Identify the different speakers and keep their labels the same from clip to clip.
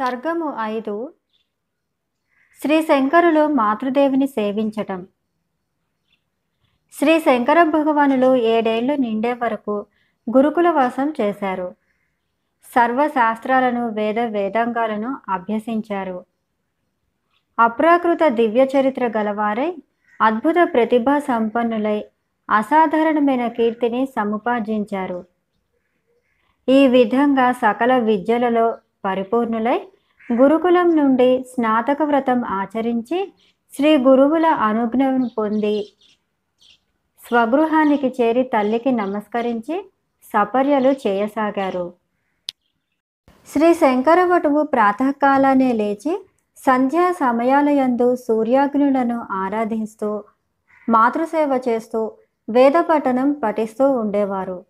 Speaker 1: సర్గము ఐదు. శ్రీ శంకరులు మాతృదేవిని సేవించటం. శ్రీ శంకర భగవానులు ఏడేళ్ళు నిండే వరకు గురుకుల వాసం చేశారు. సర్వశాస్త్రాలను వేద వేదాంగాలను అభ్యసించారు. అప్రాకృత దివ్య చరిత్ర గలవారై అద్భుత ప్రతిభా సంపన్నులై అసాధారణమైన కీర్తిని సముపార్జించారు. ఈ విధంగా సకల విద్యలలో పరిపూర్ణులై గురుకులం నుండి స్నాతక వ్రతం ఆచరించి శ్రీ గురువుల అనుజ్ఞను పొంది స్వగృహానికి చేరి తల్లికి నమస్కరించి సపర్యలు చేయసాగారు. శ్రీ శంకరవటువు ప్రాతకాలానే లేచి సంధ్యా సమయాలయందు సూర్యాగ్నులను ఆరాధిస్తూ మాతృసేవ చేస్తూ వేద పఠనం పఠిస్తూ ఉండేవారు.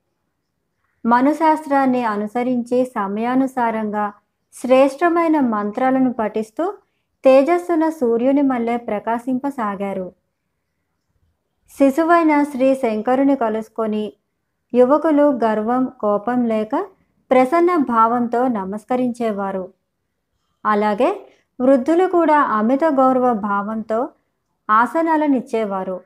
Speaker 1: మనుశాస్త్రాన్ని అనుసరించి సమయానుసారంగా శ్రేష్టమైన మంత్రాలను పఠిస్తూ తేజస్సున సూర్యుని మల్లె ప్రకాశింపసాగారు. శిశువైన శ్రీ శంకరుని కలుసుకొని యువకులు గర్వం కోపం లేక ప్రసన్న భావంతో నమస్కరించేవారు. అలాగే వృద్ధులు కూడా అమిత గౌరవ భావంతో ఆసనాలనిచ్చేవారు.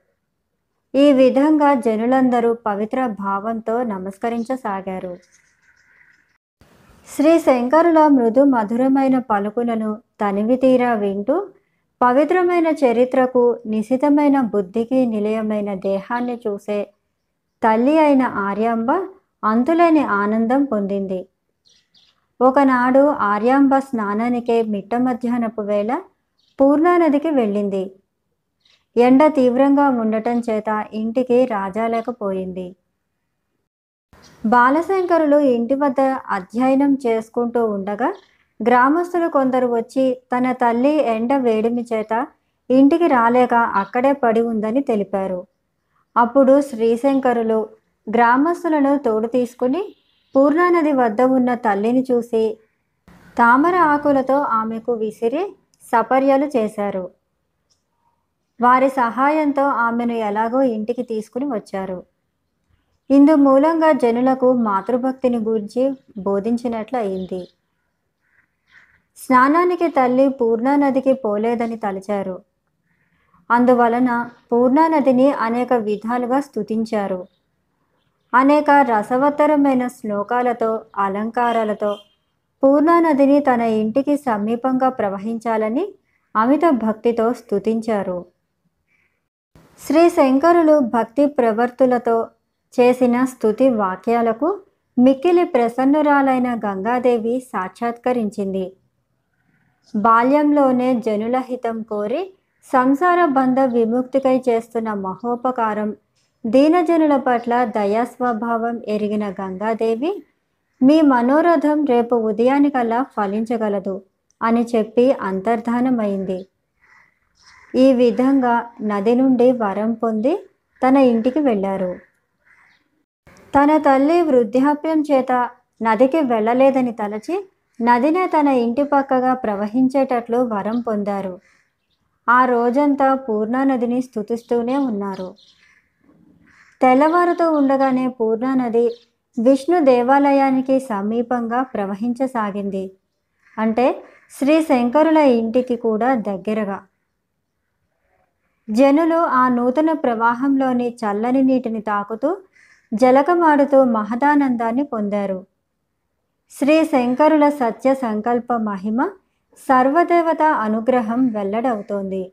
Speaker 1: ఈ విధంగా జనులందరూ పవిత్ర భావంతో నమస్కరించసాగారు. శ్రీ శంకరుల మృదు మధురమైన పలుకులను తనివి తీరా వింటూ పవిత్రమైన చరిత్రకు నిశితమైన బుద్ధికి నిలయమైన దేహాన్ని చూసే తల్లి అయిన ఆర్యాంబ అంతులేని ఆనందం పొందింది. ఒకనాడు ఆర్యాంబ స్నానానికే మిట్ట మధ్యాహ్నపు వేళ పూర్ణానదికి వెళ్ళింది. ఎండ తీవ్రంగా ఉండటం చేత ఇంటికి రాజాలేకపోయింది బాలశంకరులు ఇంటి వద్ద అధ్యయనం చేసుకుంటూ ఉండగా గ్రామస్తులు కొందరు వచ్చి తన తల్లి ఎండ వేడిమి చేత ఇంటికి రాలేక అక్కడే పడి ఉందని తెలిపారు. అప్పుడు శ్రీశంకరులు గ్రామస్తులను తోడు తీసుకుని పూర్ణానది వద్ద ఉన్న తల్లిని చూసి తామర ఆకులతో ఆమెకు విసిరి సపర్యలు చేశారు. వారి సహాయంతో ఆమెను ఎలాగో ఇంటికి తీసుకుని వచ్చారు. ఇందు మూలంగా జనులకు మాతృభక్తిని గురించి బోధించినట్లు అయింది స్నానానికి తల్లి పూర్ణానదికి పోలేదని తలచారు. అందువలన పూర్ణానదిని అనేక విధాలుగా స్థుతించారు అనేక రసవత్తరమైన శ్లోకాలతో అలంకారాలతో పూర్ణానదిని తన ఇంటికి సమీపంగా ప్రవహించాలని అమిత భక్తితో స్థుతించారు శ్రీ శంకరులు భక్తి ప్రవర్తులతో చేసిన స్థుతి వాక్యాలకు మిక్కిలి ప్రసన్నురాలైన గంగాదేవి సాక్షాత్కరించింది. బాల్యంలోనే జనుల హితం కోరి సంసార బంధ విముక్తికై చేస్తున్న మహోపకారం దీనజనుల పట్ల దయాస్వభావం ఎరిగిన గంగాదేవి మీ మనోరథం రేపు ఉదయానికల్లా ఫలించగలదు అని చెప్పి అంతర్ధానమైంది. ఈ విధంగా నది నుండి వరం పొంది తన ఇంటికి వెళ్ళారు. తన తల్లి వృద్ధాప్యం చేత నదికి వెళ్ళలేదని తలచి నదినే తన ఇంటి పక్కగా ప్రవహించేటట్లు వరం పొందారు. ఆ రోజంతా పూర్ణానదిని స్థుతిస్తూనే ఉన్నారు. తెల్లవారుతూ ఉండగానే పూర్ణానది విష్ణు దేవాలయానికి సమీపంగా ప్రవహించసాగింది. అంటే శ్రీ శంకరుల ఇంటికి కూడా దగ్గరగా. జనులు ఆ నూతన ప్రవాహంలోని చల్లని నీటిని తాకుతూ జలకమాడుతూ మహదానందాన్ని పొందారు. శ్రీ శంకరుల సత్య సంకల్ప మహిమ సర్వదేవత అనుగ్రహం వెల్లడవుతోంది.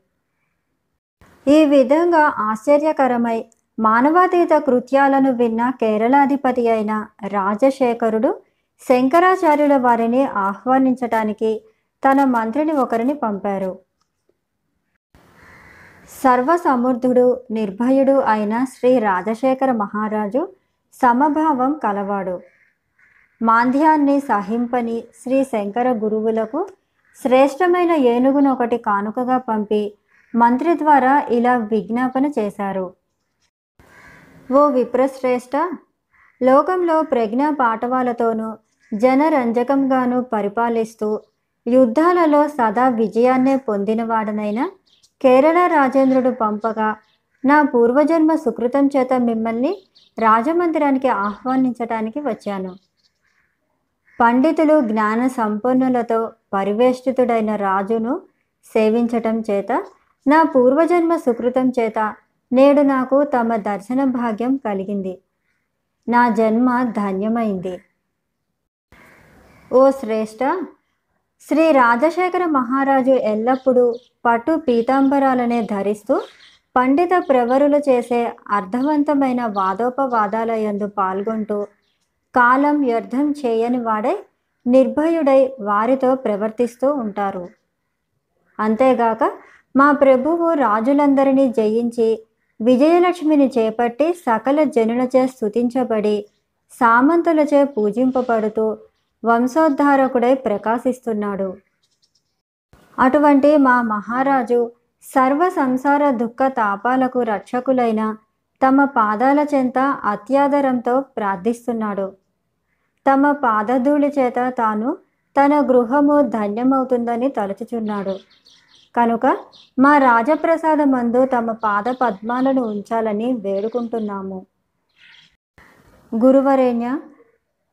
Speaker 1: ఈ విధంగా ఆశ్చర్యకరమై మానవాతీత కృత్యాలను విన్న కేరళాధిపతి అయిన రాజశేఖరుడు శంకరాచార్యుల వారిని ఆహ్వానించటానికి తన మంత్రిని ఒకరిని పంపారు. సర్వసమర్థుడు నిర్భయుడు అయిన శ్రీ రాజశేఖర మహారాజు సమభావం కలవాడు. మాంద్యాన్ని సహింపని శ్రీ శంకర గురువులకు శ్రేష్టమైన ఏనుగును ఒకటి కానుకగా పంపి మంత్రి ద్వారా ఇలా విజ్ఞాపన చేశారు. ఓ విప్రశ్రేష్ఠ లోకంలో ప్రజ్ఞా పాఠవాలతోనూ జనరంజకంగాను పరిపాలిస్తూ యుద్ధాలలో సదా విజయాన్నే పొందినవాడనైనా కేరళ రాజేంద్రుడు పంపగా నా పూర్వజన్మ సుకృతం చేత మిమ్మల్ని రాజమందిరానికి ఆహ్వానించటానికి వచ్చాను. పండితులు జ్ఞాన సంపన్నులతో పరివేష్టితుడైన రాజును సేవించటం చేత నా పూర్వజన్మ సుకృతం చేత నేడు నాకు తమ దర్శన భాగ్యం కలిగింది. నా జన్మ ధన్యమైంది. ఓ శ్రేష్ఠ శ్రీ రాజశేఖర మహారాజు ఎల్లప్పుడూ పట్టు పీతాంబరాలనే ధరిస్తూ పండిత ప్రవరులు చేసే అర్థవంతమైన వాదోపవాదాల యందు పాల్గొంటూ కాలం వ్యర్థం చేయని వాడై నిర్భయుడై వారితో ప్రవర్తిస్తూ ఉంటారు. అంతేగాక మా ప్రభువు రాజులందరినీ జయించి విజయలక్ష్మిని చేపట్టి సకల జనులచే స్తుతించబడి సామంతులచే పూజింపబడుతూ వంశోద్ధారకుడై ప్రకాశిస్తున్నాడు. అటువంటి మా మహారాజు సర్వ సంసార దుఃఖ తాపాలకు రక్షకులైన తమ పాదాల చెంత అత్యాదరంతో ప్రార్థిస్తున్నాడు. తమ పాదధూళి చేత తాను తన గృహము ధన్యమవుతుందని తలుచుచున్నాడు. కనుక మా రాజప్రసాదమందు తమ పాద పద్మాలను ఉంచాలని వేడుకుంటున్నాము. గురువరేణ్య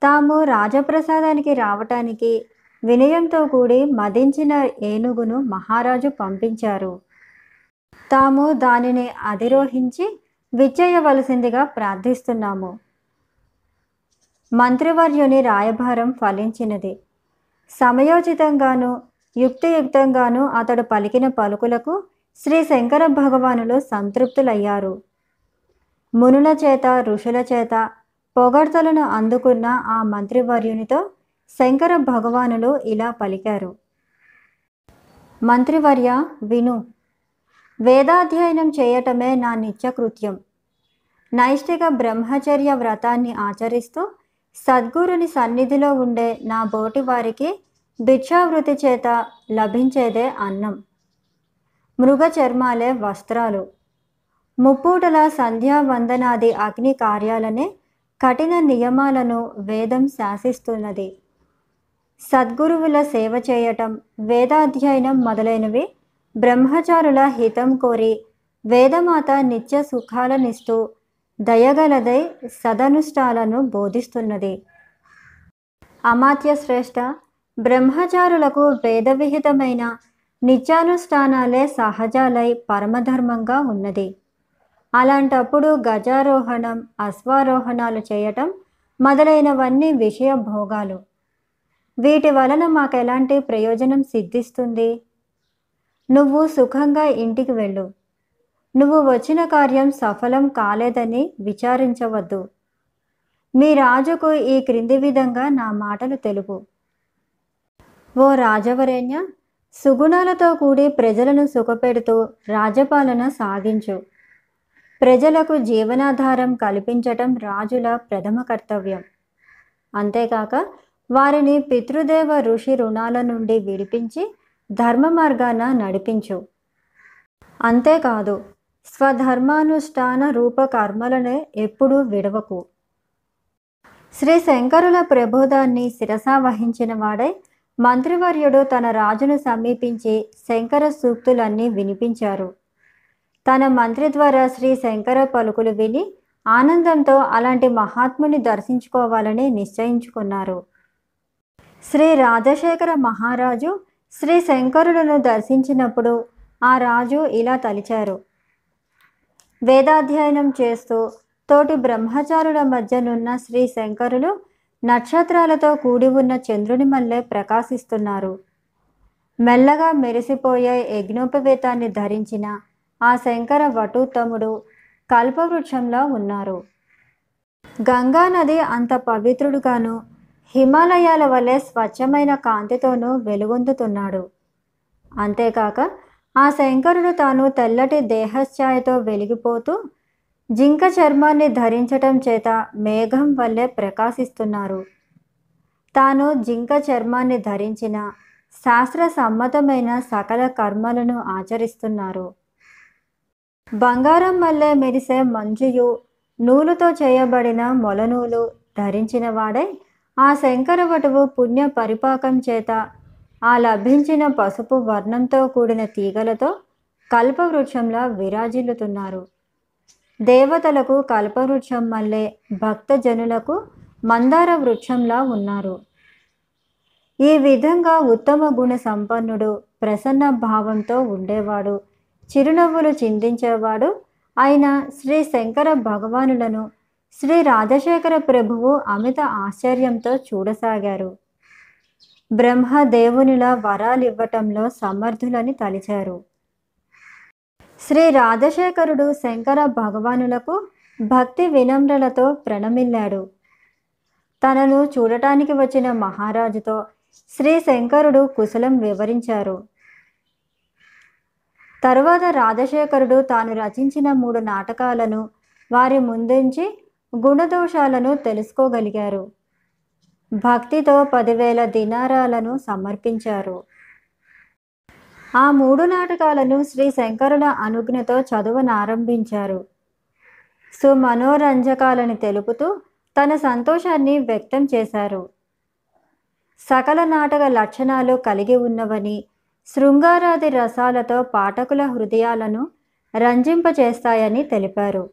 Speaker 1: తాము రాజప్రసాదానికి రావటానికి వినయంతో కూడి మదించిన ఏనుగును మహారాజు పంపించారు. తాము దానిని అధిరోహించి విచ్చేయవలసిందిగా ప్రార్థిస్తున్నాము. మంత్రివర్యుని రాయభారం ఫలించినది. సమయోచితంగాను యుక్తియుక్తంగాను అతడు పలికిన పలుకులకు శ్రీ శంకర భగవానులు సంతృప్తులయ్యారు. మునుల చేత ఋషుల చేత పొగడ్తలను అందుకున్న ఆ మంత్రివర్యునితో శంకర భగవానులు ఇలా పలికారు. మంత్రివర్య విను. వేదాధ్యయనం చేయటమే నా నిత్యకృత్యం. నైష్టిక బ్రహ్మచర్య వ్రతాన్ని ఆచరిస్తూ సద్గురుని సన్నిధిలో ఉండే నా బోటి వారికి భిక్షావృతి చేత లభించేదే అన్నం. మృగ చర్మాలే వస్త్రాలు. ముప్పూటల సంధ్యావందనాది అగ్ని కార్యాలనే కఠిన నియమాలను వేదం శాసిస్తున్నది. సద్గురువుల సేవ చేయటం వేదాధ్యయనం మొదలైనవి బ్రహ్మచారుల హితం కోరి వేదమాత నిత్య సుఖాలనిస్తూ దయగలదై సదనుష్ఠాలను బోధిస్తున్నది. అమాత్య శ్రేష్ఠ బ్రహ్మచారులకు వేదవిహితమైన నిత్యానుష్ఠానాలే సహజాలై పరమధర్మంగా ఉన్నది. అలాంటప్పుడు గజారోహణం అశ్వారోహణాలు చేయటం మొదలైనవన్నీ విషయ భోగాలు. వీటి వలన మాకు ఎలాంటి ప్రయోజనం సిద్ధిస్తుంది? నువ్వు సుఖంగా ఇంటికి వెళ్ళు. నువ్వు వచ్చిన కార్యం సఫలం కాలేదని విచారించవద్దు. మీ రాజుకు ఈ క్రింది విధంగా నా మాటలు తెలుపు. ఓ రాజవరేణ్య సుగుణాలతో కూడి ప్రజలను సుఖపెడుతూ రాజపాలన సాగించు. ప్రజలకు జీవనాధారం కల్పించటం రాజుల ప్రథమ కర్తవ్యం. అంతేకాక వారిని పితృదేవ ఋషి రుణాల నుండి విడిపించి ధర్మ మార్గాన నడిపించు. అంతేకాదు స్వధర్మానుష్ఠాన రూప కర్మలను ఎప్పుడూ విడవకు. శ్రీ శంకరుల ప్రబోధాన్ని శిరసా వహించిన వాడై మంత్రివర్యుడు తన రాజును సమీపించి శంకర సూక్తులన్నీ వినిపించారు. తన మంత్రి ద్వారా శ్రీ శంకర పలుకులు విని ఆనందంతో అలాంటి మహాత్ముని దర్శించుకోవాలని నిశ్చయించుకున్నారు. శ్రీ రాజశేఖర మహారాజు శ్రీ శంకరులను దర్శించినప్పుడు ఆ రాజు ఇలా తలిచారు. వేదాధ్యయనం చేస్తూ తోటి బ్రహ్మచారుల మధ్యనున్న శ్రీ శంకరులు నక్షత్రాలతో కూడి ఉన్న చంద్రుని మల్లె ప్రకాశిస్తున్నారు. మెల్లగా మెరిసిపోయే యజ్ఞోపవేతాన్ని ధరించిన ఆ శంకర వటూత్తముడు కల్పవృక్షంలో ఉన్నారు. గంగా నది అంత పవిత్రుడుగాను హిమాలయాల వలె స్వచ్ఛమైన కాంతితోనూ వెలుగొందుతున్నాడు. అంతేకాక ఆ శంకరుడు తాను తెల్లటి దేహఛాయతో వెలిగిపోతూ జింక చర్మాన్ని ధరించటం చేత మేఘం వల్లే ప్రకాశిస్తున్నారు. తాను జింక చర్మాన్ని ధరించిన శాస్త్ర సమ్మతమైన సకల కర్మలను ఆచరిస్తున్నారు. బంగారం వల్లే మెరిసే మంజుయు నూలుతో చేయబడిన మొలనూలు ధరించిన వాడై ఆ శంకర వటువు పుణ్య పరిపాకం చేత ఆ లభించిన పసుపు వర్ణంతో కూడిన తీగలతో కల్పవృక్షంలా విరాజిల్లుతున్నారు. దేవతలకు కల్పవృక్షం మల్లే భక్తజనులకు మందార వృక్షంలా ఉన్నారు. ఈ విధంగా ఉత్తమ గుణ సంపన్నుడు ప్రసన్న భావంతో ఉండేవాడు. చిరునవ్వులు చిందించేవాడు. అయిన శ్రీ శంకర భగవానులను శ్రీ రాజశేఖర ప్రభువు అమిత ఆశ్చర్యంతో చూడసాగారు. బ్రహ్మదేవునిలా వరాలివ్వటంలో సమర్థులని తలిచారు. శ్రీ రాజశేఖరుడు శంకర భగవానులకు భక్తి వినమ్రలతో ప్రణమిల్లాడు. తనను చూడటానికి వచ్చిన మహారాజుతో శ్రీ శంకరుడు కుశలం వివరించారు. తరువాత రాజశేఖరుడు తాను రచించిన మూడు నాటకాలను వారి ముందుంచి గుణదోషాలను తెలుసుకోగలిగారు. భక్తితో పదివేల దినారాలను సమర్పించారు. ఆ మూడు నాటకాలను శ్రీ శంకరుల అనుజ్ఞతో చదువనారంభించారు. సుమనోరంజకాలని తెలుపుతూ తన సంతోషాన్ని వ్యక్తం చేశారు. సకల నాటక లక్షణాలు కలిగి ఉన్నవని శృంగారాది రసాలతో పాఠకుల హృదయాలను రంజింపచేస్తాయని తెలిపారు.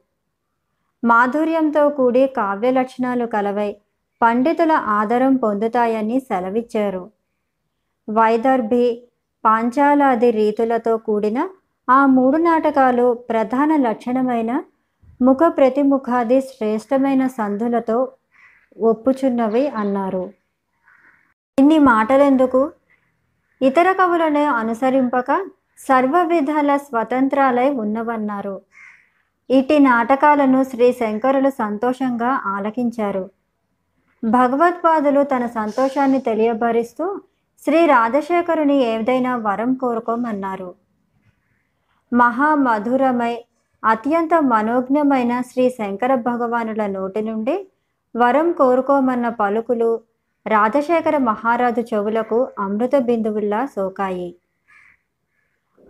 Speaker 1: మాధుర్యంతో కూడి కావ్య లక్షణాలు కలవై పండితుల ఆదరం పొందుతాయని సెలవిచ్చారు. వైదర్భి పాంచాలాది రీతులతో కూడిన ఆ మూడు నాటకాలు ప్రధాన లక్షణమైన ముఖ ప్రతిముఖాది శ్రేష్టమైన సంధులతో ఒప్పుచున్నవి అన్నారు. ఇన్ని మాటలెందుకు? ఇతర కవులను అనుసరింపక సర్వ విధాల స్వతంత్రాలై ఉన్నవన్నారు. ఇటు నాటకాలను శ్రీ శంకరులు సంతోషంగా ఆలకించారు. భగవత్పాదులు తన సంతోషాన్ని తెలియబరిస్తూ శ్రీ రాజశేఖరుని ఏదైనా వరం కోరుకోమన్నారు. మహామధురమై అత్యంత మనోజ్ఞమైన శ్రీ శంకర భగవానుల నోటి నుండి వరం కోరుకోమన్న పలుకులు రాజశేఖర మహారాజు చెవులకు అమృత బిందువుల్లా సోకాయి.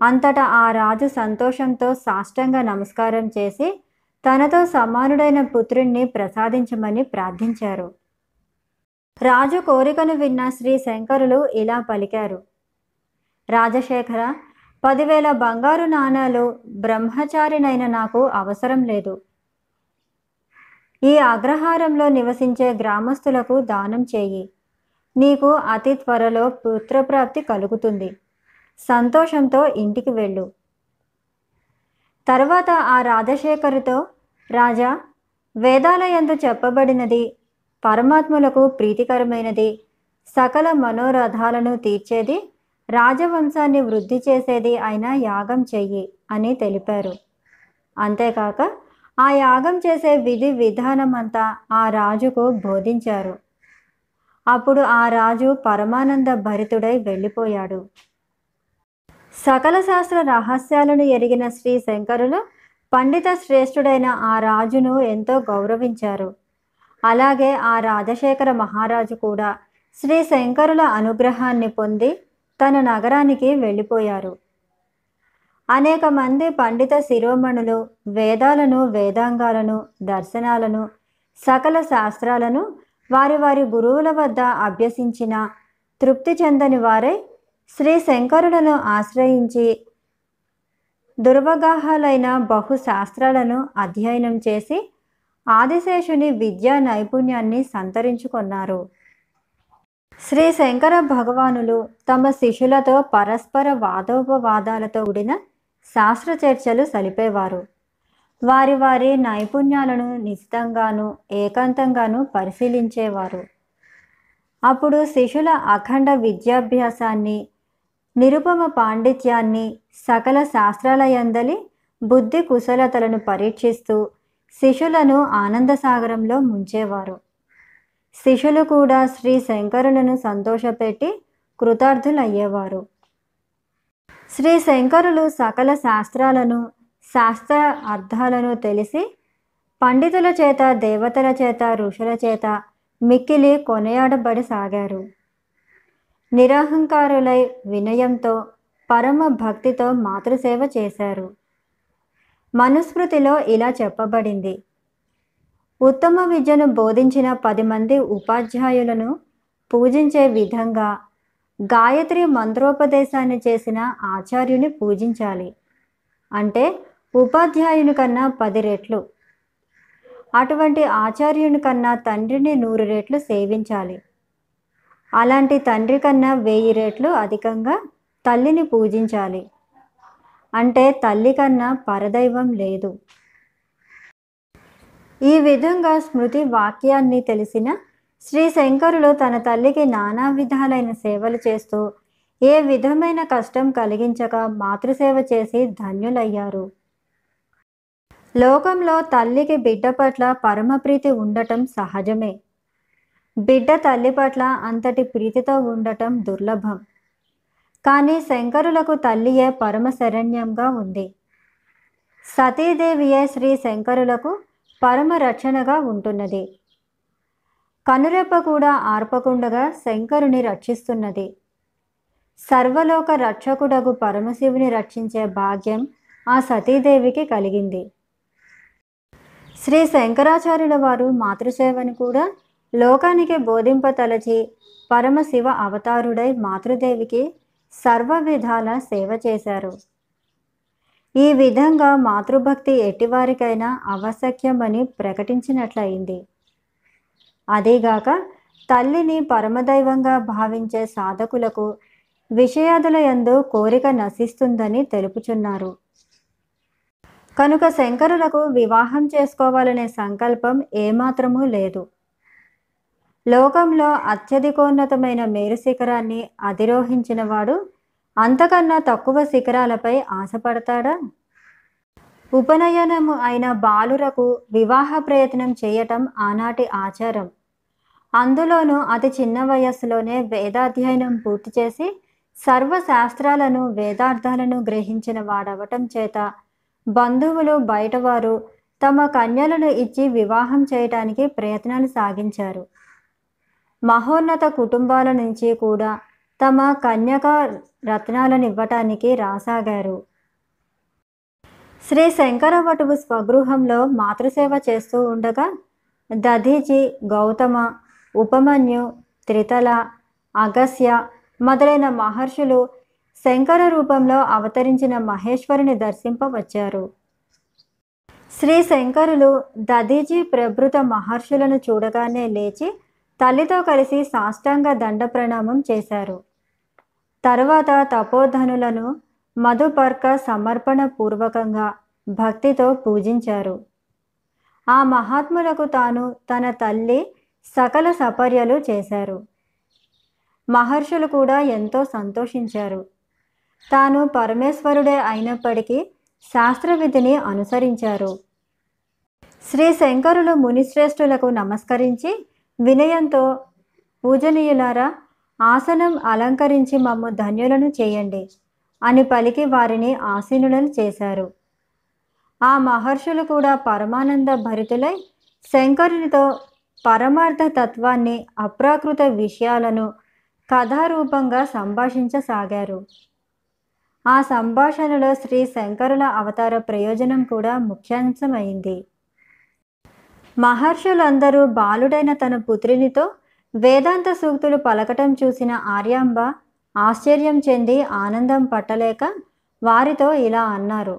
Speaker 1: అంతటా ఆ రాజు సంతోషంతో సాష్టంగా నమస్కారం చేసి తనతో సమానుడైన పుత్రుణ్ణి ప్రసాదించమని ప్రార్థించారు. రాజు కోరికను విన్న శ్రీ శంకరులు ఇలా పలికారు. రాజశేఖర పదివేల బంగారు నాణాలు బ్రహ్మచారినైన నాకు అవసరం లేదు. ఈ అగ్రహారంలో నివసించే గ్రామస్తులకు దానం చేయి. నీకు అతి త్వరలో పుత్రప్రాప్తి కలుగుతుంది. సంతోషంతో ఇంటికి వెళ్ళు. తర్వాత ఆ రాజశేఖరుతో రాజా వేదాలయందు చెప్పబడినది పరమాత్ములకు ప్రీతికరమైనది. సకల మనోరథాలను తీర్చేది రాజవంశాన్ని వృద్ధి చేసేది అయిన యాగం చెయ్యి అని తెలిపారు. అంతేకాక ఆ యాగం చేసే విధి విధానమంతా ఆ రాజుకు బోధించారు. అప్పుడు ఆ రాజు పరమానంద భరితుడై వెళ్ళిపోయాడు. సకల శాస్త్ర రహస్యాలను ఎరిగిన శ్రీ శంకరులు పండిత శ్రేష్ఠుడైన ఆ రాజును ఎంతో గౌరవించారు. అలాగే ఆ రాజశేఖర మహారాజు కూడా శ్రీ శంకరుల అనుగ్రహాన్ని పొంది తన నగరానికి వెళ్ళిపోయారు. అనేక మంది పండిత శిరోమణులు వేదాలను వేదాంగాలను దర్శనాలను సకల శాస్త్రాలను వారి వారి గురువుల వద్ద అభ్యసించిన తృప్తి చెందని వారై శ్రీ శంకరులను ఆశ్రయించి దుర్వగాహాలైన బహు శాస్త్రాలను అధ్యయనం చేసి ఆదిశేషుని విద్యా నైపుణ్యాన్ని సంతరించుకున్నారు. శ్రీ శంకర భగవానులు తమ శిష్యులతో పరస్పర వాదోపవాదాలతో కూడిన శాస్త్ర చర్చలు సలిపేవారు. వారి వారి నైపుణ్యాలను నిశితంగాను ఏకాంతంగాను పరిశీలించేవారు. అప్పుడు శిష్యుల అఖండ విద్యాభ్యాసాన్ని నిరుపమ పాండిత్యాన్ని సకల శాస్త్రాలయందలి బుద్ధి కుశలతలను పరీక్షిస్తూ శిష్యులను ఆనందసాగరంలో ముంచేవారు. శిష్యులు కూడా శ్రీ శంకరులను సంతోషపెట్టి కృతార్థులయ్యేవారు. శ్రీ శంకరులు సకల శాస్త్రాలను శాస్త్ర అర్థాలను తెలిసి పండితుల చేత దేవతల చేత ఋషుల చేత మిక్కిలి కొనియాడబడి సాగారు. నిరహంకారులై వినయంతో పరమ భక్తితో మాతృసేవ చేశారు. మనుస్మృతిలో ఇలా చెప్పబడింది. ఉత్తమ విద్యను బోధించిన పది మంది ఉపాధ్యాయులను పూజించే విధంగా గాయత్రి మంత్రోపదేశాన్ని చేసిన ఆచార్యుని పూజించాలి. అంటే ఉపాధ్యాయుని కన్నా పది రెట్లు. అటువంటి ఆచార్యుని కన్నా తండ్రిని నూరు రెట్లు సేవించాలి. అలాంటి తండ్రి కన్నా వెయ్యి రెట్లు అధికంగా తల్లిని పూజించాలి. అంటే తల్లి కన్నా పరదైవం లేదు. ఈ విధంగా స్మృతి వాక్యాన్ని తెలిసిన శ్రీ శంకరులు తన తల్లికి నానా విధాలైన సేవలు చేస్తూ ఏ విధమైన కష్టం కలిగించక మాతృసేవ చేసి ధన్యులయ్యారు. లోకంలో తల్లికి బిడ్డ పట్ల పరమప్రీతి ఉండటం సహజమే. బిడ్డ తల్లి పట్ల అంతటి ప్రీతితో ఉండటం దుర్లభం. కానీ శంకరులకు తల్లియే పరమ శరణ్యంగా ఉంది. సతీదేవియే శ్రీ శంకరులకు పరమ రక్షణగా ఉంటున్నది. కనురెప్ప కూడా ఆర్పకుండగా శంకరుని రక్షిస్తున్నది. సర్వలోక రక్షకుడగు పరమశివుని రక్షించే భాగ్యం ఆ సతీదేవికి కలిగింది. శ్రీ శంకరాచార్యుల వారు మాతృసేవను కూడా లోకానికి బోధింపతలచి పరమశివ అవతారుడై మాతృదేవికి సర్వ విధాల సేవ చేశారు. ఈ విధంగా మాతృభక్తి ఎట్టివారికైనా ఆవశ్యకమని ప్రకటించినట్లయింది. అదీగాక తల్లిని పరమదైవంగా భావించే సాధకులకు విషయాదుల యందు కోరిక నశిస్తుందని తెలుపుచున్నారు. కనుక శంకరులకు వివాహం చేసుకోవాలనే సంకల్పం ఏమాత్రమూ లేదు. లోకంలో అత్యధికోన్నతమైన మేరు శిఖరాన్ని అధిరోహించిన వాడు అంతకన్నా తక్కువ శిఖరాలపై ఆశపడతాడా? ఉపనయనము అయిన బాలురకు వివాహ ప్రయత్నం చేయటం ఆనాటి ఆచారం. అందులోనూ అతి చిన్న వయస్సులోనే వేదాధ్యయనం పూర్తి చేసి సర్వశాస్త్రాలను వేదార్థాలను గ్రహించిన వాడవటం చేత బంధువులు బయటవారు తమ కన్యలను ఇచ్చి వివాహం చేయటానికి ప్రయత్నాలు సాగించారు. మహోన్నత కుటుంబాల నుంచి కూడా తమ కన్యక రత్నాలను ఇవ్వటానికి రాసాగారు. శ్రీ శంకరవటువు స్వగృహంలో మాతృసేవ చేస్తూ ఉండగా దధీజీ గౌతమ ఉపమన్యు త్రితల అగస్య మొదలైన మహర్షులు శంకర రూపంలో అవతరించిన మహేశ్వరుని దర్శింపవచ్చారు. శ్రీ శంకరులు దధీజీ ప్రభృత మహర్షులను చూడగానే లేచి తల్లితో కలిసి సాష్టాంగ దండ ప్రణామం చేశారు. తరువాత తపోధనులను మధుపర్క సమర్పణ పూర్వకంగా భక్తితో పూజించారు. ఆ మహాత్ములకు తాను తన తల్లి సకల సపర్యలు చేశారు. మహర్షులు కూడా ఎంతో సంతోషించారు. తాను పరమేశ్వరుడే అయినప్పటికీ శాస్త్రవిధిని అనుసరించారు. శ్రీ శంకరులు మునిశ్రేష్ఠులకు నమస్కరించి వినయంతో పూజనీయులారా ఆసనం అలంకరించి మమ్ము ధన్యులను చేయండి. అని పలికి వారిని ఆసీనులను చేశారు. ఆ మహర్షులు కూడా పరమానంద భరితులై శంకరునితో పరమార్థ తత్వాన్ని అప్రాకృత విషయాలను కథారూపంగా సంభాషించసాగారు. ఆ సంభాషణలో శ్రీ శంకరుల అవతార ప్రయోజనం కూడా ముఖ్యాంశమైంది. మహర్షులందరూ బాలుడైన తన పుత్రునితో వేదాంత సూక్తులు పలకటం చూసిన ఆర్యాంబ ఆశ్చర్యం చెంది ఆనందం పట్టలేక వారితో ఇలా అన్నారు.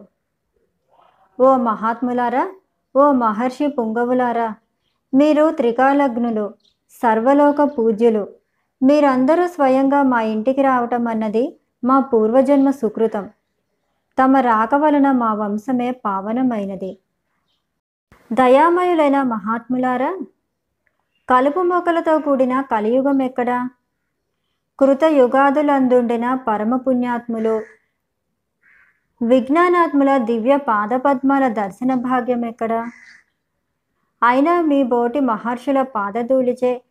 Speaker 1: ఓ మహాత్ములారా ఓ మహర్షి పుంగవులారా మీరు త్రికాలగ్నులు సర్వలోక పూజ్యులు మీరందరూ స్వయంగా మా ఇంటికి రావటం అన్నది మా పూర్వజన్మ సుకృతం. తమ రాక వలన మా వంశమే పావనమైనది. దయామయులైన మహాత్ములారా కలుపు మొక్కలతో కూడిన కలియుగం ఎక్కడా? కృత యుగాదులందుండిన పరమపుణ్యాత్ములు. విజ్ఞానాత్ముల దివ్య పాదపద్మాల దర్శన భాగ్యం ఎక్కడ? అయినా మీ బోటి మహర్షుల పాదధూళిచే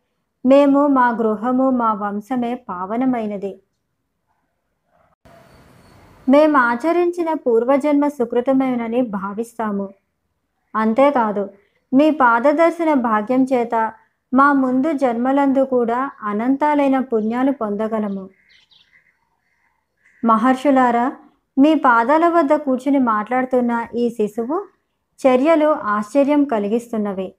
Speaker 1: మేము మా గృహము మా వంశమే పావనమైనది. మేము ఆచరించిన పూర్వజన్మ సుకృతమేనని భావిస్తాము. అంతేకాదు మీ పాదదర్శన భాగ్యం చేత మా ముందు జన్మలందు కూడా అనంతాలైన పుణ్యాలు పొందగలము. మహర్షులారా మీ పాదాల వద్ద కూర్చుని మాట్లాడుతున్న ఈ శిశువు చర్యలు ఆశ్చర్యం కలిగిస్తున్నవి.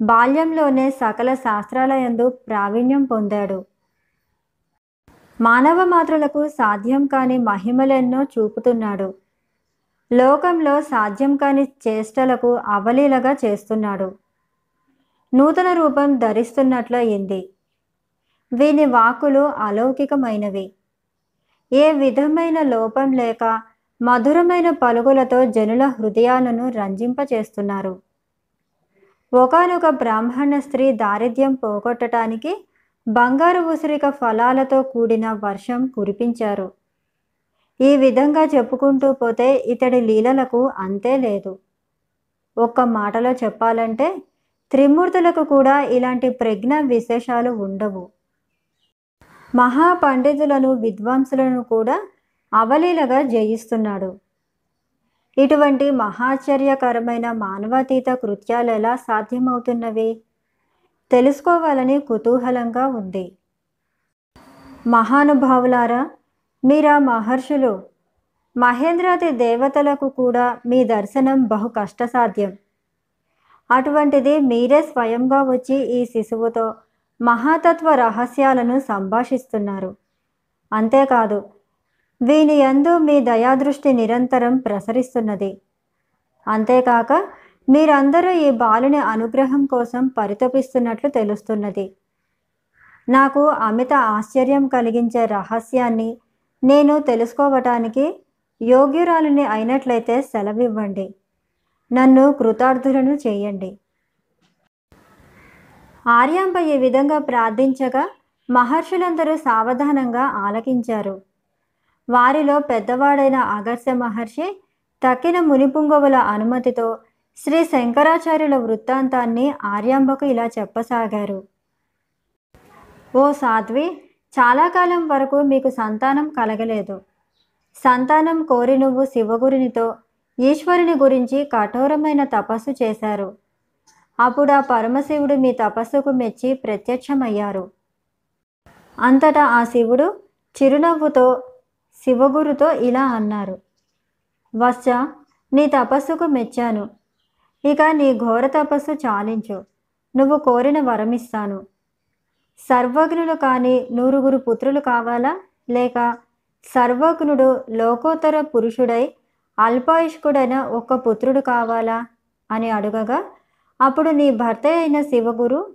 Speaker 1: బాల్యంలోనే సకల శాస్త్రాలయందు ప్రావీణ్యం పొందాడు. మానవ మాతృలకు సాధ్యం కాని మహిమలెన్నో చూపుతున్నాడు. లోకంలో సాధ్యం కాని చేష్టలకు అవలీలగా చేస్తున్నాడు. నూతన రూపం ధరిస్తున్నట్లు అయింది. వీని వాకులు అలౌకికమైనవి. ఏ విధమైన లోపం లేక మధురమైన పలుకులతో జనుల హృదయాలను రంజింపచేస్తున్నారు. ఒకనొక బ్రాహ్మణ స్త్రీ దారిద్ర్యం పోగొట్టడానికి బంగారు ఉసిరిక ఫలాలతో కూడిన వర్షం కురిపించారు. ఈ విధంగా చెప్పుకుంటూ పోతే ఇతడి లీలలకు అంతే లేదు. ఒక్క మాటలో చెప్పాలంటే త్రిమూర్తులకు కూడా ఇలాంటి ప్రజ్ఞ విశేషాలు ఉండవు. మహాపండితులను విద్వాంసులను కూడా అవలీలగా జయిస్తున్నాడు. ఇటువంటి మహాశ్చర్యకరమైన మానవాతీత కృత్యాలు ఎలా సాధ్యమవుతున్నవి? తెలుసుకోవాలని కుతూహలంగా ఉంది. మహానుభావులారా మీరా మహర్షులు. మహేంద్రాది దేవతలకు కూడా మీ దర్శనం బహు కష్టసాధ్యం. అటువంటిది మీరే స్వయంగా వచ్చి ఈ శిశువుతో మహాతత్వ రహస్యాలను సంభాషిస్తున్నారు. అంతేకాదు వీని యందు మీ దయాదృష్టి నిరంతరం ప్రసరిస్తున్నది. అంతేకాక మీరందరూ ఈ బాలుని అనుగ్రహం కోసం పరితపిస్తున్నట్లు తెలుస్తున్నది. నాకు అమిత ఆశ్చర్యం కలిగించే రహస్యాన్ని నేను తెలుసుకోవటానికి యోగ్యురాలిని అయినట్లయితే సెలవివ్వండి. నన్ను కృతార్థులను చేయండి. ఆర్యాంబ ఈ విధంగా ప్రార్థించగా మహర్షులందరూ సావధానంగా ఆలకించారు. వారిలో పెద్దవాడైన అగర్స మహర్షి తక్కిన మునిపుంగవుల అనుమతితో శ్రీ శంకరాచార్యుల వృత్తాంతాన్ని ఆర్యాంబకు ఇలా చెప్పసాగారు. ఓ సాధ్వి చాలా కాలం వరకు మీకు సంతానం కలగలేదు. సంతానం కోరి నువ్వు శివగురినితో ఈశ్వరుని గురించి కఠోరమైన తపస్సు చేశారు. అప్పుడు ఆ పరమశివుడు మీ తపస్సుకు మెచ్చి ప్రత్యక్షమయ్యారు. అంతటా ఆ శివుడు చిరునవ్వుతో శివగురుతో ఇలా అన్నారు. వత్స నీ తపస్సుకు మెచ్చాను. ఇక నీ ఘోర తపస్సు చాలించు. నువ్వు కోరిన వరమిస్తాను. సర్వజ్ఞుడు కానీ నూరుగురు పుత్రులు కావాలా? లేక సర్వజ్ఞుడు లోకోత్తర పురుషుడై అల్పాయుష్కుడైన ఒక్క పుత్రుడు కావాలా? అని అడుగగా అప్పుడు నీ భర్త అయిన శివగురు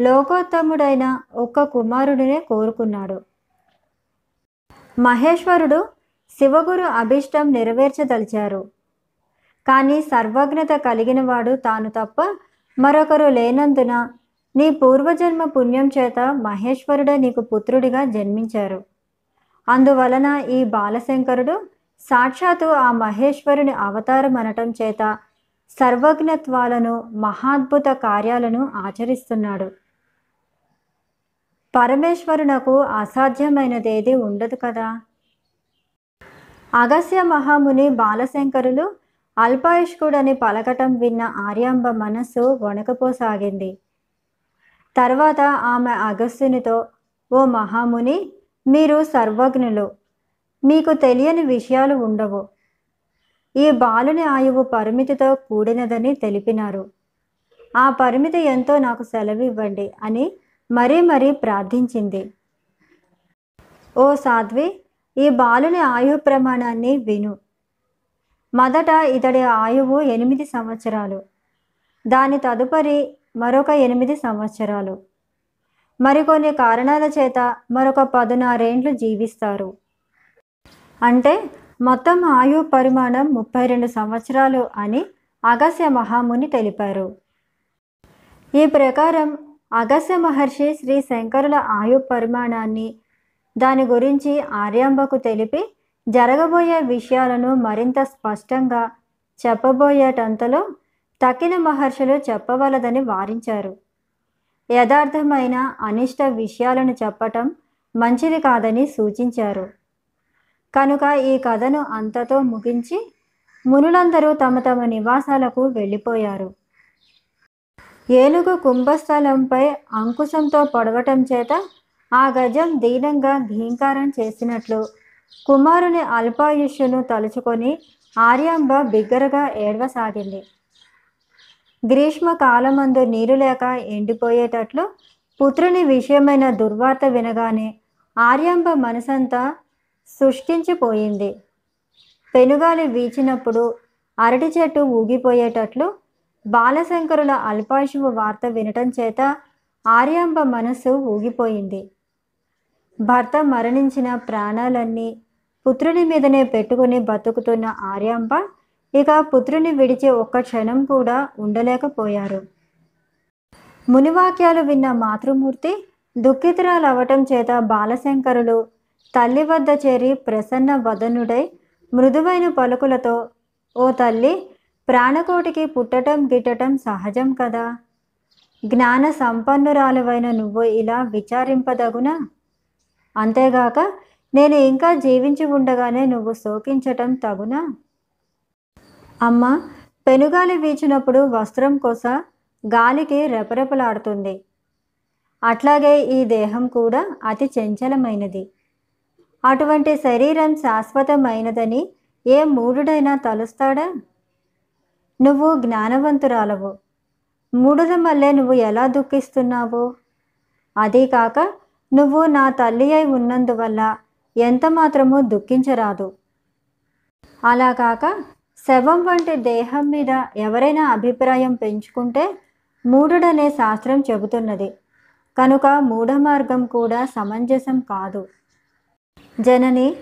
Speaker 1: లోకోత్తముడైన ఒక్క కుమారుడినే కోరుకున్నాడు. మహేశ్వరుడు శివగురు అభిష్టం నెరవేర్చదలిచారు. కానీ సర్వజ్ఞత కలిగినవాడు తాను తప్ప మరొకరు లేనందున నీ పూర్వజన్మ పుణ్యం చేత మహేశ్వరుడే నీకు పుత్రుడిగా జన్మించారు. అందువలన ఈ బాలశంకరుడు సాక్షాత్తు ఆ మహేశ్వరుని అవతారం అనటం చేత సర్వజ్ఞత్వాలను మహాద్భుత కార్యాలను ఆచరిస్తున్నాడు. పరమేశ్వరునకు అసాధ్యమైనదేది ఉండదు కదా? అగస్య మహాముని బాలశంకరులు అల్పాయుష్కుడని పలకటం విన్న ఆర్యాంబ మనస్సు వణకపోసాగింది. తర్వాత ఆమె అగస్త్యునితో ఓ మహాముని మీరు సర్వజ్ఞులు మీకు తెలియని విషయాలు ఉండవు. ఈ బాలుని ఆయువు పరిమితితో కూడినదని తెలిపినారు. ఆ పరిమితి ఎంతో నాకు సెలవివ్వండి అని మరీ మరీ ప్రార్థించింది. ఓ సాధ్వి ఈ బాలుని ఆయు ప్రమాణాన్ని విను. మొదట ఇతడి ఆయువు ఎనిమిది సంవత్సరాలు. దాని తదుపరి మరొక ఎనిమిది సంవత్సరాలు. మరికొన్ని కారణాల చేత మరొక పదునారేండ్లు జీవిస్తారు. అంటే మొత్తం ఆయు పరిమాణం ముప్పై రెండు సంవత్సరాలు అని అగస్య మహాముని తెలిపారు. ఈ ప్రకారం అగస్య మహర్షి శ్రీ శంకరుల ఆయు పరిమాణాన్ని దాని గురించి ఆర్యాంబకు తెలిపి జరగబోయే విషయాలను మరింత స్పష్టంగా చెప్పబోయేటంతలో తక్కిన మహర్షులు చెప్పవలదని వారించారు. యథార్థమైన అనిష్ట విషయాలను చెప్పటం మంచిది కాదని సూచించారు. కనుక ఈ కథను అంతతో ముగించి మునులందరూ తమ తమ నివాసాలకు వెళ్ళిపోయారు. ఏనుగు కుంభస్థలంపై అంకుశంతో పొడవటం చేత ఆ గజం దీనంగా ఘీంకారం చేసినట్లు కుమారుని అల్పాయుష్యును తలుచుకొని ఆర్యాంబ బిగ్గరగా ఏడవసాగింది. గ్రీష్మ కాలమందు నీరు లేక ఎండిపోయేటట్లు పుత్రుని విషయమైన దుర్వార్త వినగానే ఆర్యాంబ మనసంతా సృష్టించిపోయింది. పెనుగాలి వీచినప్పుడు అరటి చెట్టు ఊగిపోయేటట్లు బాలశంకరుల అల్పాయుషువు వార్త వినటం చేత ఆర్యాంబ మనస్సు ఊగిపోయింది. భర్త మరణించిన ప్రాణాలన్నీ పుత్రుని మీదనే పెట్టుకుని బతుకుతున్న ఆర్యాంబ ఇక పుత్రుని విడిచి ఒక్క క్షణం కూడా ఉండలేకపోయారు. మునివాక్యాలు విన్న మాతృమూర్తి దుఃఖితురాలవటం చేత బాలశంకరులు తల్లి వద్ద చేరి ప్రసన్న వదనుడై మృదువైన పలుకులతో ఓ తల్లి ప్రాణకోటికి పుట్టటం గిట్టటం సహజం కదా. జ్ఞాన సంపన్నురాలువైన నువ్వు ఇలా విచారింపదగునా? అంతేగాక నేను ఇంకా జీవించి ఉండగానే నువ్వు శోకించటం తగునా? అమ్మ పెనుగాలి వీచినప్పుడు వస్త్రం కోస గాలికి రెపరెపలాడుతుంది. అట్లాగే ఈ దేహం కూడా అతి చంచలమైనది. అటువంటి శరీరం శాశ్వతమైనదని ఏ మూఢుడైనా తలుస్తాడా? నువ్వు జ్ఞానవంతురాలవు. మూఢుల మళ్ళీ నువ్వు ఎలా దుఃఖిస్తున్నావు? అదీ కాక నువ్వు నా తల్లి అయి ఉన్నందువల్ల ఎంత మాత్రమూ దుఃఖించరాదు. అలా కాక శవం వంటి దేహం మీద ఎవరైనా అభిప్రాయం పెంచుకుంటే మూఢుడనే శాస్త్రం చెబుతున్నది. కనుక మూఢ మార్గం కూడా సమంజసం కాదు. జనని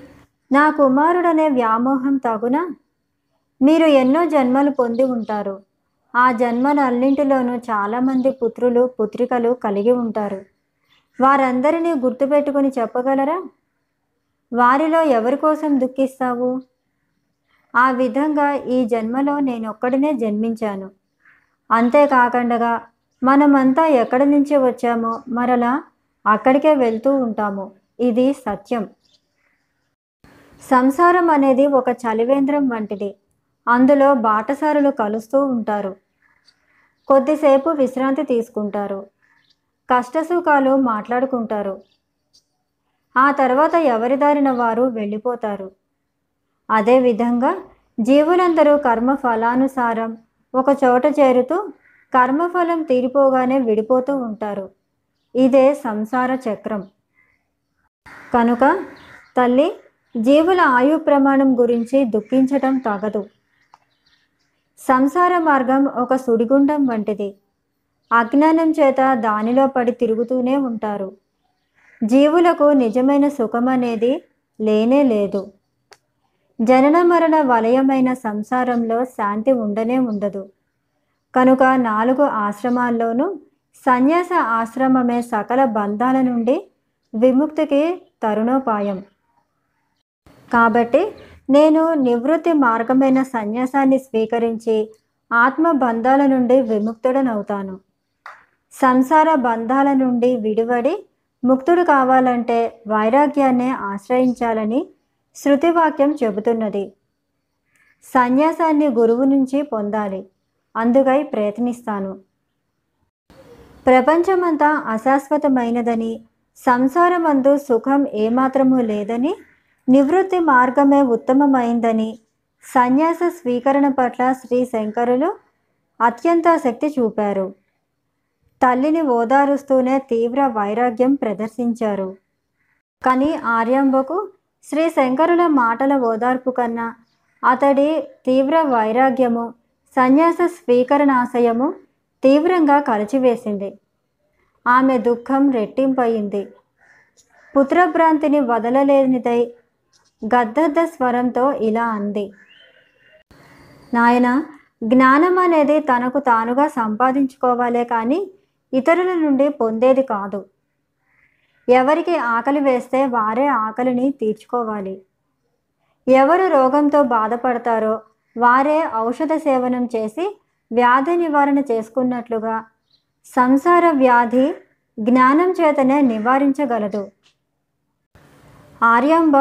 Speaker 1: నా కుమారుడనే వ్యామోహం తగునా? మీరు ఎన్నో జన్మలు పొంది ఉంటారు. ఆ జన్మలన్నింటిలోనూ చాలామంది పుత్రులు పుత్రికలు కలిగి ఉంటారు. వారందరినీ గుర్తుపెట్టుకుని చెప్పగలరా? వారిలో ఎవరి కోసం దుఃఖిస్తావు? ఆ విధంగా ఈ జన్మలో నేనొక్కడినే జన్మించాను. అంతేకాకుండా మనమంతా ఎక్కడి నుంచి వచ్చామో మరలా అక్కడికే వెళ్తూ ఉంటాము. ఇది సత్యం. సంసారం అనేది ఒక చలివేంద్రం వంటిది. అందులో బాటసారులు కలుస్తూ ఉంటారు. కొద్దిసేపు విశ్రాంతి తీసుకుంటారు. కష్టసుఖాలు మాట్లాడుకుంటారు. ఆ తర్వాత ఎవరి దారిన వారు వెళ్ళిపోతారు. అదేవిధంగా జీవులందరూ కర్మ ఫలానుసారం ఒక చోట చేరుతూ కర్మఫలం తీరిపోగానే విడిపోతూ ఉంటారు. ఇదే సంసార చక్రం. కనుక తల్లి జీవుల ఆయు ప్రమాణం గురించి దుఃఖించటం తగదు. సంసార మార్గం ఒక సుడిగుండం వంటిది. అజ్ఞానం చేత దానిలో పడి తిరుగుతూనే ఉంటారు. జీవులకు నిజమైన సుఖం అనేది లేనే లేదు. జనన మరణ వలయమైన సంసారంలో శాంతి ఉండనే ఉండదు. కనుక నాలుగు ఆశ్రమాల్లోనూ సన్యాస ఆశ్రమమే సకల బంధాల నుండి విముక్తికి తరుణోపాయం. కాబట్టి నేను నివృత్తి మార్గమైన సన్యాసాన్ని స్వీకరించి ఆత్మ బంధాల నుండి విముక్తుడనవుతాను. సంసార బంధాల నుండి విడివడి ముక్తుడు కావాలంటే వైరాగ్యాన్ని ఆశ్రయించాలని శృతివాక్యం చెబుతున్నది. సన్యాసాన్ని గురువు నుంచి పొందాలి. అందుకై ప్రయత్నిస్తాను. ప్రపంచమంతా అశాశ్వతమైనదని సంసారమందు సుఖం ఏమాత్రమూ లేదని నివృత్తి మార్గమే ఉత్తమమైందని సన్యాస స్వీకరణ పట్ల శ్రీ శంకరులు అత్యంత శక్తి చూపారు. తల్లిని ఓదారుస్తూనే తీవ్ర వైరాగ్యం ప్రదర్శించారు. కానీ ఆర్యాంబకు శ్రీ శంకరుల మాటల ఓదార్పు కన్నా అతడి తీవ్ర వైరాగ్యము సన్యాస స్వీకరణాశయము తీవ్రంగా కలిచివేసింది. ఆమె దుఃఖం రెట్టింపయింది. పుత్రభ్రాంతిని వదలలేనిదై గద్దద్ద స్వరంతో ఇలా అంది. నాయన జ్ఞానం అనేది తనకు తానుగా సంపాదించుకోవాలే కానీ ఇతరుల నుండి పొందేది కాదు. ఎవరికి ఆకలి వేస్తే వారే ఆకలిని తీర్చుకోవాలి. ఎవరు రోగంతో బాధపడతారో వారే ఔషధ సేవనం చేసి వ్యాధి నివారణ చేసుకున్నట్లుగా సంసార వ్యాధి జ్ఞానం చేతనే నివారించగలదు. ఆర్యాంబ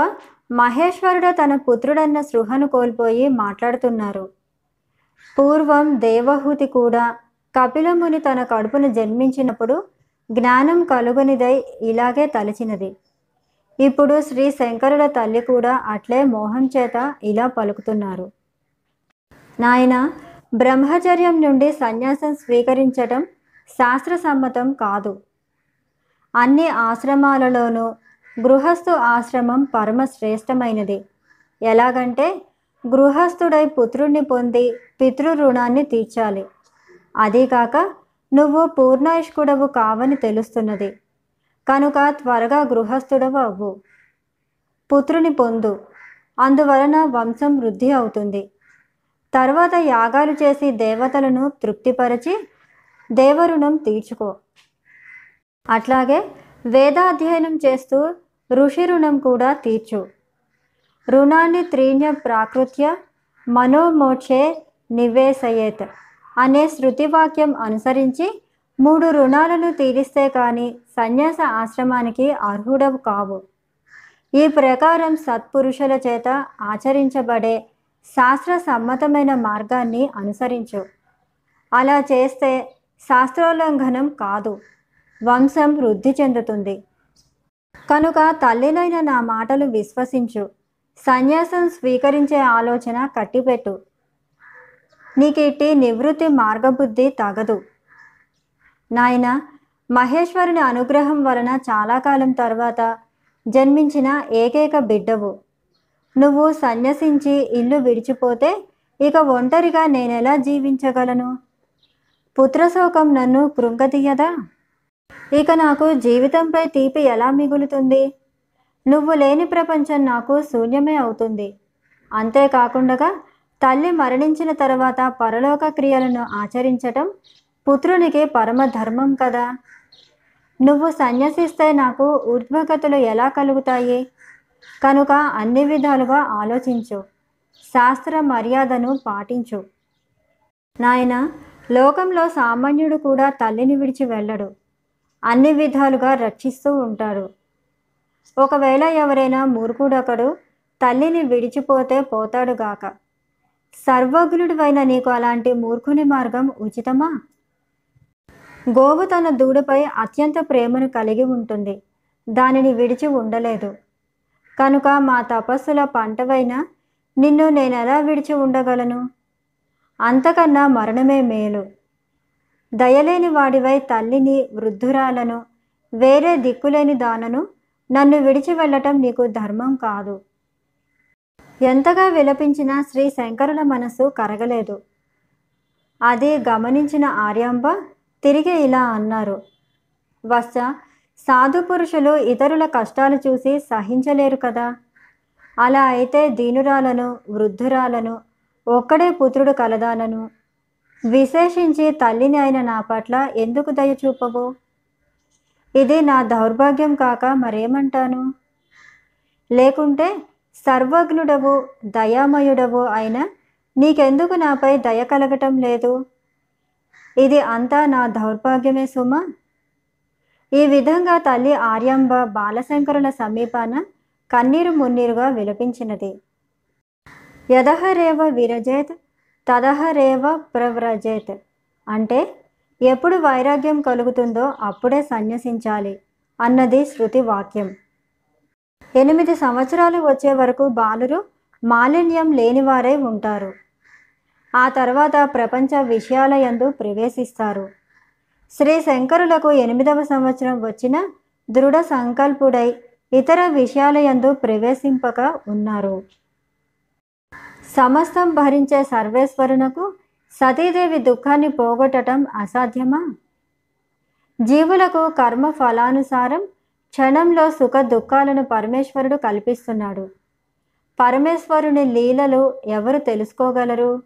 Speaker 1: మహేశ్వరుడు తన పుత్రుడన్న సృహను కోల్పోయి మాట్లాడుతున్నారు. పూర్వం దేవహూతి కూడా కపిలముని తన కడుపును జన్మించినప్పుడు జ్ఞానం కలుగునిదై ఇలాగే తలచినది. ఇప్పుడు శ్రీ శంకరుల తల్లి కూడా అట్లే మోహం చేత ఇలా పలుకుతున్నారు. నాయన బ్రహ్మచర్యం నుండి సన్యాసం స్వీకరించటం శాస్త్రసమ్మతం కాదు. అన్ని ఆశ్రమాలలోనూ గృహస్థు ఆశ్రమం పరమశ్రేష్టమైనది. ఎలాగంటే గృహస్థుడై పుత్రుణ్ణి పొంది పితృ రుణాన్ని తీర్చాలి. అదీకాక నువ్వు పూర్ణాయుష్కుడవు కావని తెలుస్తున్నది. కనుక త్వరగా గృహస్థుడవు అవ్వు. పుత్రుని పొందు. అందువలన వంశం వృద్ధి అవుతుంది. తర్వాత యాగాలు చేసి దేవతలను తృప్తిపరచి దేవరుణం తీర్చుకో. అట్లాగే వేదాధ్యయనం చేస్తూ ఋషి రుణం కూడా తీర్చు. రుణాన్ని త్రీణ్య ప్రాకృత్య మనోమోక్షే నివేశయేత్ అనే శృతివాక్యం అనుసరించి మూడు రుణాలను తీరిస్తే కానీ సన్యాస ఆశ్రమానికి అర్హుడవు కావు. ఈ ప్రకారం సత్పురుషుల చేత ఆచరించబడే శాస్త్ర సమ్మతమైన మార్గాన్ని అనుసరించు. అలా చేస్తే శాస్త్రోల్లంఘనం కాదు. వంశం వృద్ధి చెందుతుంది. కనుక తల్లినైన నా మాటలు విశ్వసించు. సన్యాసం స్వీకరించే ఆలోచన కట్టిపెట్టు. నీకిట్టి నివృత్తి మార్గబుద్ధి తగదు. నాయన మహేశ్వరుని అనుగ్రహం వలన చాలా కాలం తర్వాత జన్మించిన ఏకైక బిడ్డవు. నువ్వు సన్యసించి ఇల్లు విడిచిపోతే ఇక ఒంటరిగా నేనెలా జీవించగలను? పుత్రశోకం నన్ను కృంగతీయదా? ఇక నాకు జీవితంపై తీపి ఎలా మిగులుతుంది? నువ్వు లేని ప్రపంచం నాకు శూన్యమే అవుతుంది. అంతేకాకుండా తల్లి మరణించిన తర్వాత పరలోక క్రియలను ఆచరించటం పుత్రునికి పరమ ధర్మం కదా. నువ్వు సన్యసిస్తే నాకు ఊర్ధ్వగతులు ఎలా కలుగుతాయి? కనుక అన్ని విధాలుగా ఆలోచించు. శాస్త్ర మర్యాదను పాటించు. నాయన లోకంలో సామాన్యుడు కూడా తల్లిని విడిచి వెళ్ళడు. అన్ని విధాలుగా రక్షిస్తూ ఉంటాడు ఒకవేళ ఎవరైనా మూర్ఖుడొకడు తల్లిని విడిచిపోతే పోతాడుగాక సర్వజ్ఞుడివైన నీకు అలాంటి మూర్ఖుని మార్గం ఉచితమా? గోవు తన దూడపై అత్యంత ప్రేమను కలిగి ఉంటుంది. దానిని విడిచి ఉండలేదు. కనుక మా తపస్సుల పంటవైన నిన్ను నేనెలా విడిచి ఉండగలను? అంతకన్నా మరణమే మేలు. దయలేని వాడివై తల్లిని వృద్ధురాలను వేరే దిక్కులేని దానను నన్ను విడిచి వెళ్ళటం నీకు ధర్మం కాదు. ఎంతగా విలపించినా శ్రీ శంకరుల మనసు కరగలేదు. అది గమనించిన ఆర్యాంబ తిరిగి ఇలా అన్నారు. వస్స సాధు పురుషులు ఇతరుల కష్టాలు చూసి సహించలేరు కదా. అలా అయితే దీనురాలను వృద్ధురాలను ఒక్కడే పుత్రుడు కలదానను విశేషించి తల్లిని అయిన నా పట్ల ఎందుకు దయ చూపవు? ఇది నా దౌర్భాగ్యం కాక మరేమంటాను? లేకుంటే సర్వజ్ఞుడవు దయామయుడవు అయిన నీకెందుకు నాపై దయ కలగటం లేదు? ఇది అంతా నా దౌర్భాగ్యమే సుమా. ఈ విధంగా తల్లి ఆర్యాంబ బాలశంకరుల సమీపాన కన్నీరు మున్నీరుగా విలపించినది. యదహరేవ విరజేత్ తదహరేవ ప్రవ్రజేత్. అంటే ఎప్పుడు వైరాగ్యం కలుగుతుందో అప్పుడే సన్యసించాలి అన్నది శృతి వాక్యం. ఎనిమిది సంవత్సరాలు వచ్చే వరకు బాలురు మాలిన్యం లేనివారై ఉంటారు. ఆ తర్వాత ప్రపంచ విషయాలయందు ప్రవేశిస్తారు. శ్రీ శంకరులకు ఎనిమిదవ సంవత్సరం వచ్చిన దృఢ సంకల్పుడై ఇతర విషయాలయందు ప్రవేశింపక ఉన్నారు. సమస్తం భరించే సర్వేశ్వరునకు సతీదేవి దుఃఖాన్ని పోగొట్టడం అసాధ్యమా? జీవులకు కర్మ ఫలానుసారం క్షణంలో సుఖ దుఃఖాలను పరమేశ్వరుడు కల్పిస్తున్నాడు. పరమేశ్వరుని లీలలు ఎవరు తెలుసుకోగలరు?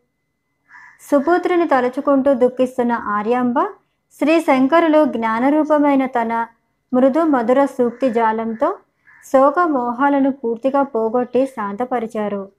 Speaker 1: సుపుత్రుని తలుచుకుంటూ దుఃఖిస్తున్న ఆర్యాంబ శ్రీ శంకరులు జ్ఞానరూపమైన తన మృదు మధుర సూక్తి జాలంతో శోక మోహాలను పూర్తిగా పోగొట్టి శాంతపరిచారు.